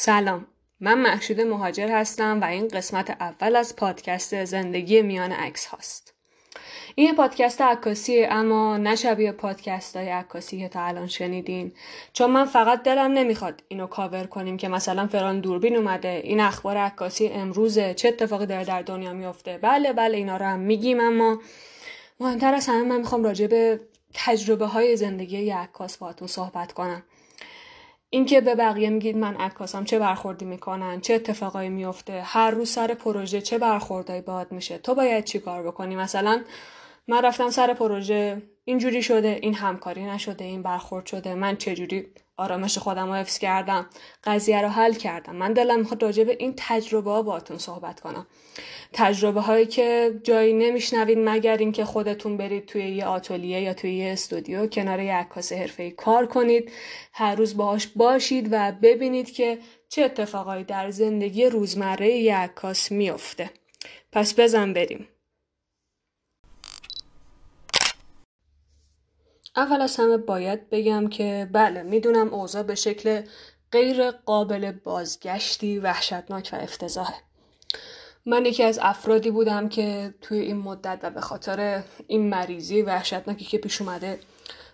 سلام. من محشید مهاجر هستم و این قسمت اول از پادکست زندگی میان عکس هاست. این پادکست عکاسی اما نه شبیه پادکست های عکاسی که تا الان شنیدین. چون من فقط دلم نمی‌خواد اینو کاور کنیم که مثلا فران دوربین اومده این اخبار عکاسی امروزه چه اتفاقی داره در دنیا میفته بله بله اینا رو هم میگیم اما مهمتر از همه من می‌خوام راجع به تجربه های زندگی عکاس باهاتون صحبت کنم. اینکه به بقیه میگید من عکاسم چه برخوردی می‌کنن چه اتفاقایی میفته هر روز سر پروژه چه برخوردایی باد میشه تو باید چی کار بکنی؟ مثلا من رفتم سر پروژه اینجوری شده این همکاری نشده این برخورد شده من چجوری آرامش خودم رو حفظ کردم. قضیه رو حل کردم. من دلم می‌خواد راجع به این تجربه ها باتون صحبت کنم. تجربه هایی که جایی نمیشنوید مگر اینکه خودتون برید توی یه آتلیه یا توی یه استودیو کنار یه عکاس حرفه‌ای کار کنید. هر روز باهاش باشید و ببینید که چه اتفاقایی در زندگی روزمره یه عکاس میفته پس بزن بریم. اول از همه باید بگم که بله می‌دونم اوضاع به شکل غیر قابل بازگشتی وحشتناک و افتضاحه. من یکی از افرادی بودم که توی این مدت و به خاطر این مریضی وحشتناکی که پیش اومده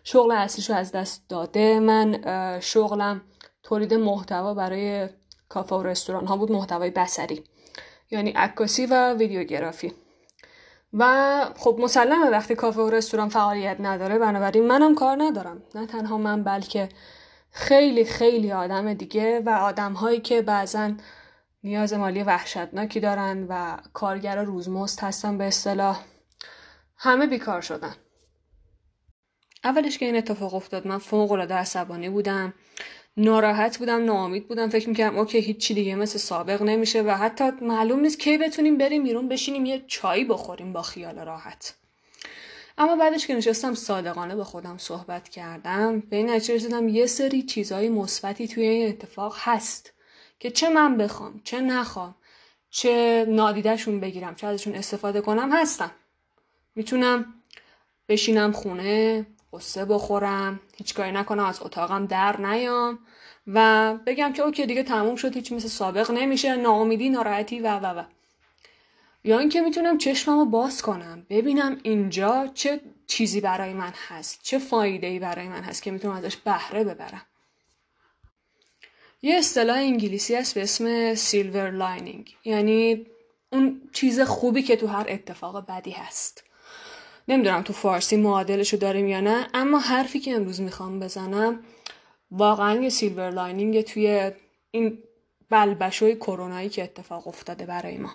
شغل اصلیشو از دست داده. من شغلم تولید محتوا برای کافه و رستوران ها بود محتوای بسری یعنی عکاسی و ویدیوگرافی. و خب مسلمه وقتی کافه و رستوران فعالیت نداره بنابراین منم کار ندارم. نه تنها من بلکه خیلی خیلی آدم دیگه و آدم هایی که بعضا نیاز مالی وحشتناکی دارن و کارگر روزمزد هستن به اصطلاح همه بیکار شدن. اولش که این اتفاق افتاد من فوق العاده عصبانی بودم. ناراحت بودم ناامید بودم. فکر می‌کردم اوکی هیچی دیگه مثل سابق نمیشه و حتی معلوم نیست کی بتونیم بریم بیرون بشینیم یه چایی بخوریم با خیال راحت. اما بعدش که نشستم صادقانه به خودم صحبت کردم به این نتیجه رسیدم یه سری چیزهای مثبتی توی این اتفاق هست که چه من بخوام چه نخوام چه نادیدهشون بگیرم چه ازشون استفاده کنم هستم. می‌تونم بشینم خونه قصه بخورم هیچ کاری نکنم از اتاقم در نیام و بگم که اوکی دیگه تموم شد هیچ مثل سابق نمیشه ناامیدی ناراحتی و و و. یا اینکه می‌تونم چشممو باز کنم ببینم اینجا چه چیزی برای من هست چه فایده ای برای من هست که می‌تونم ازش بهره ببرم. یه اصطلاح انگلیسی هست به اسم silver lining یعنی اون چیز خوبی که تو هر اتفاق بدی هست. نمی‌دونم تو فارسی معادلشو داریم یا نه اما حرفی که امروز می‌خوام بزنم واقعا یه silver lining توی این بلبشوی کرونایی که اتفاق افتاده برای ما.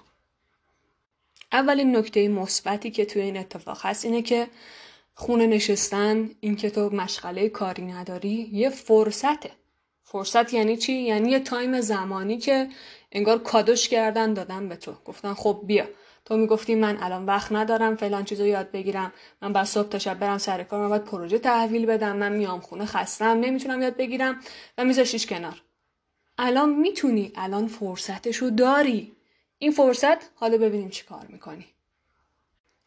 اولین نکته مثبتی که توی این اتفاق هست اینه که خونه نشستن اینکه تو مشغله کاری نداری یه فرصته. فرصت یعنی چی؟ یعنی یه تایم زمانی که انگار کادوش کردن دادن به تو. گفتن خب بیا. تو می‌گفتی من الان وقت ندارم فلان چیزو یاد بگیرم. من بعد صبح تا شب برم سر کار باید پروژه تحویل بدم. من میام خونه خستم نمی‌تونم یاد بگیرم و میذاشیش کنار. الان می‌تونی. الان فرصتشو داری. این فرصت حالا ببینیم چی کار می‌کنی.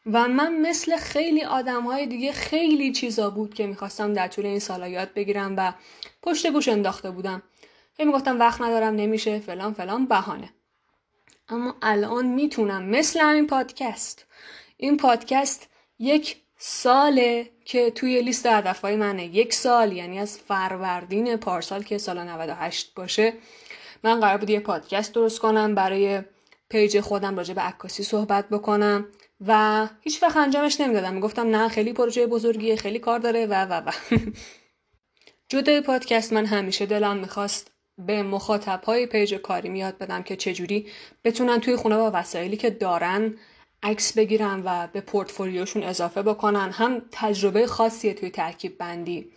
و من مثل خیلی آدم های دیگه خیلی چیزا بود که می‌خواستم در طول این سالا یاد بگیرم و پشت گوش انداخته بودم. هی می‌گفتم وقت ندارم نمیشه فلان فلان بهانه. اما الان می‌تونم مثل همین پادکست. این پادکست یک ساله که توی لیست هدفهای منه. یک سال یعنی از فروردین پارسال که سال 98 باشه من قرار بود یه پادکست درست کنم برای پیج خودم راجع به عکاسی صحبت بکنم و هیچ وقت انجامش نمی‌دادم. می‌گفتم نه خیلی پروژه بزرگیه خیلی کار داره و و و. جدای پادکست من همیشه دلم می‌خواست به مخاطب های پیج کاریم یاد بدم که چجوری بتونن توی خونه با وسایلی که دارن عکس بگیرن و به پورتفولیوشون اضافه بکنن. هم تجربه خاصیه توی ترکیب بندی.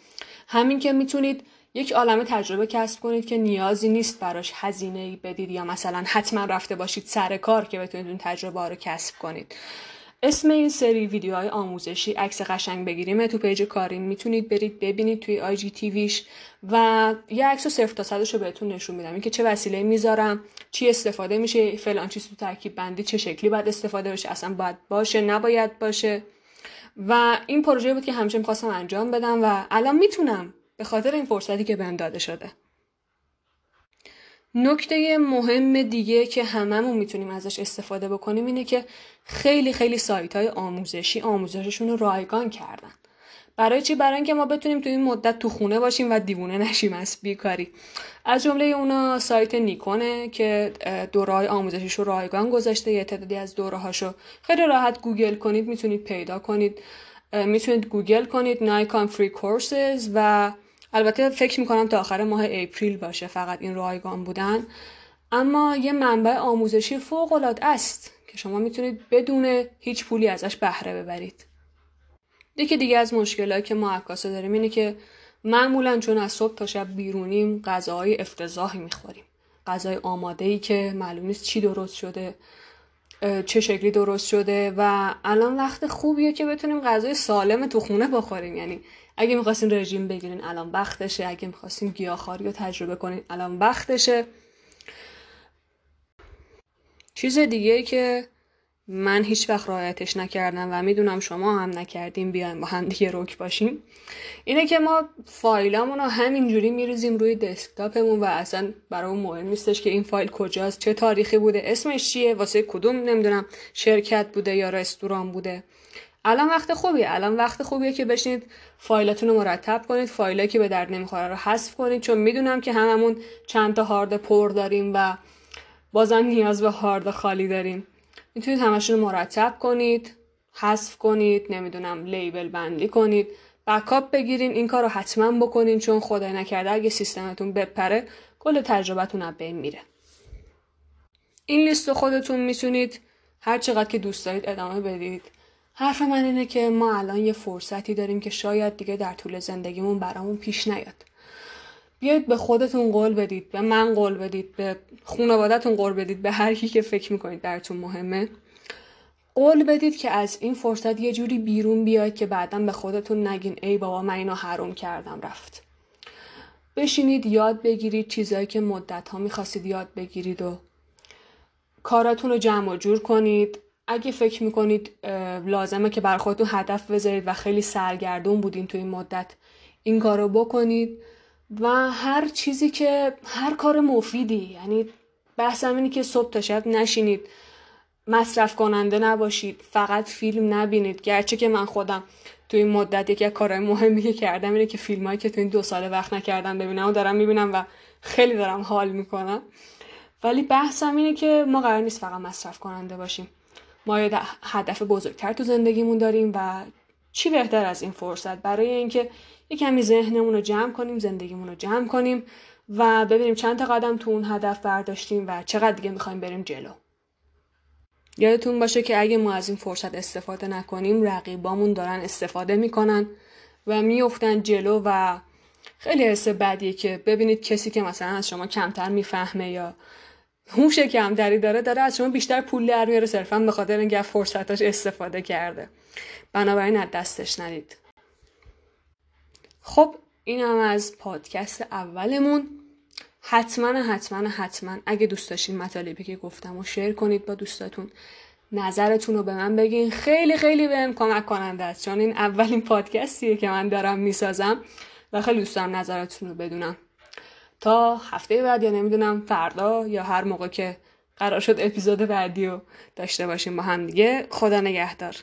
همین که می‌تونید یک عالم تجربه کسب کنید که نیازی نیست براش هزینه ای بدید یا مثلا حتما رفته باشید سر کار که بتونید اون تجربه ها رو کسب کنید. اسم این سری ویدیوهای آموزشی عکس قشنگ بگیریم. تو پیج کاریم می‌تونید برید ببینید توی IGTV ش و یه عکس و صفر تا صدش رو بهتون نشون میدم. اینکه چه وسیله می‌ذارم چی استفاده میشه فلان چیز تو ترکیب بندی چه شکلی باید استفاده بشه اصلا باید باشه نباید باشه. و این پروژه بود که همیشه می‌خواستم انجام بدم و الان می‌تونم به خاطر این فرصتی که بهم داده شده. نکته مهم دیگه که هممون می‌تونیم ازش استفاده بکنیم اینه که خیلی خیلی سایت های آموزشی آموزششون رو رایگان کردن. برای چی؟ برای اینکه ما بتونیم تو این مدت تو خونه باشیم و دیوونه نشیم از بیکاری. از جمله اونا سایت نیکونه که دوره های آموزشیش رو رایگان گذاشته یه تعدادی از دوره هاشو خیلی راحت گوگل کنید می‌تونید پیدا کنید. می‌تونید گوگل کنید Nikon free courses و البته فکر می‌کنم تا آخر ماه اپریل باشه فقط این رایگان بودن. اما یه منبع آموزشی فوق العاده است که شما می‌تونید بدون هیچ پولی ازش بهره ببرید. یکی دیگه از مشکلات که ما عکاسا داریم اینه که معمولا چون از صبح تا شب بیرونیم غذاهای افتضاحی می‌خوریم. غذای آماده ای که معلوم نیست چی درست شده چه شکلی درست شده و الان وقت خوبیه که بتونیم غذای سالم تو خونه بخوریم. یعنی اگه می‌خواستین رژیم بگیرین الان وقتشه اگه می‌خواستین گیاهخواری رو تجربه کنین الان وقتشه چیز دیگه که من هیچ وقت رعایتش نکردم و می‌دونم شما هم نکردیم بیایم با هم دیگه روک باشیم اینه که ما فایلامون رو همینجوری میریزیم روی دسکتاپمون و اصلا برای مهم نیستش که این فایل کجاست چه تاریخی بوده اسمش چیه واسه کدوم نمی‌دونم شرکت بوده یا رستوران بوده. الان وقت خوبیه. الان وقت خوبیه که بشینید فایلاتون رو مرتب کنید فایلایی که به درد نمی‌خوره رو حذف کنید چون می‌دونم که هممون چند تا هارد پر داریم و بازم نیاز به هارد خالی داریم. می‌تونید همشون رو مرتب کنید حذف کنید نمی‌دونم لیبل بندی کنید بکاپ بگیرین این کار رو حتما بکنین چون خدای نکرده اگه سیستمتون بپره کل تجربتون از بین میره. این لیست خودتون می‌تونید هر چقدر که دوست دارید ادامه بدید. حرف من اینه که ما الان یه فرصتی داریم که شاید دیگه در طول زندگیمون برامون پیش نیاد. بیاید به خودتون قول بدید به من قول بدید به خانوادتون قول بدید به هر کی که فکر می‌کنید براتون مهمه. قول بدید که از این فرصت یه جوری بیرون بیاید که بعدا به خودتون نگین ای بابا من اینو حروم کردم رفت. بشینید یاد بگیرید چیزایی که مدت ها می‌خواستید یاد بگیرید و کاراتون رو جمع و جور کنید. اگه فکر می‌کنید لازمه که بر خودتون هدف بذارید و خیلی سرگردون بودین تو این مدت این کار رو بکنید و هر چیزی که هر کار مفیدی یعنی بحثم اینه که صبح تا شب نشینید مصرف کننده نباشید فقط فیلم نبینید. گرچه که من خودم تو این مدت یکی از مهمی که کردم اینه که فیلم هایی که تو این دو سال وقت نکردم ببینم و دارم می‌بینم و خیلی دارم حال می‌کنم. ولی بحثم اینه که ما قرار نیست فقط مصرف کننده باشیم. ما یه هدف بزرگتر تو زندگیمون داریم و چی بهتر از این فرصت؟ برای اینکه یه کمی ذهنمون رو جمع کنیم زندگیمون رو جمع کنیم و ببینیم چند تا قدم تو اون هدف برداشتیم و چقدر دیگه می‌خوایم بریم جلو. یادتون باشه که اگه ما از این فرصت استفاده نکنیم رقیبامون دارن استفاده می‌کنن و میفتن جلو و خیلی حس بدیه که ببینید کسی که مثلا از شما کمتر می‌فهمه یا هوش کمتری داره داره از شما بیشتر پول در میاره صرفا به خاطر اینکه فرصتاش استفاده کرده. بنابراین از دستش ندید خب این هم از پادکست اولمون. حتما حتما حتما اگه دوست داشتین مطالبی که گفتم و شیر کنید با دوستاتون. نظرتون رو به من بگین. خیلی خیلی بهم کمک کننده است چون این اولین پادکستیه که من دارم می‌سازم و خیلی دوست دارم نظرتون رو بدونم. تا هفته بعد یا نمی‌دونم فردا یا هر موقع که قرار شد اپیزود بعدی رو داشته باشیم با هم دیگه. خدا نگهدار.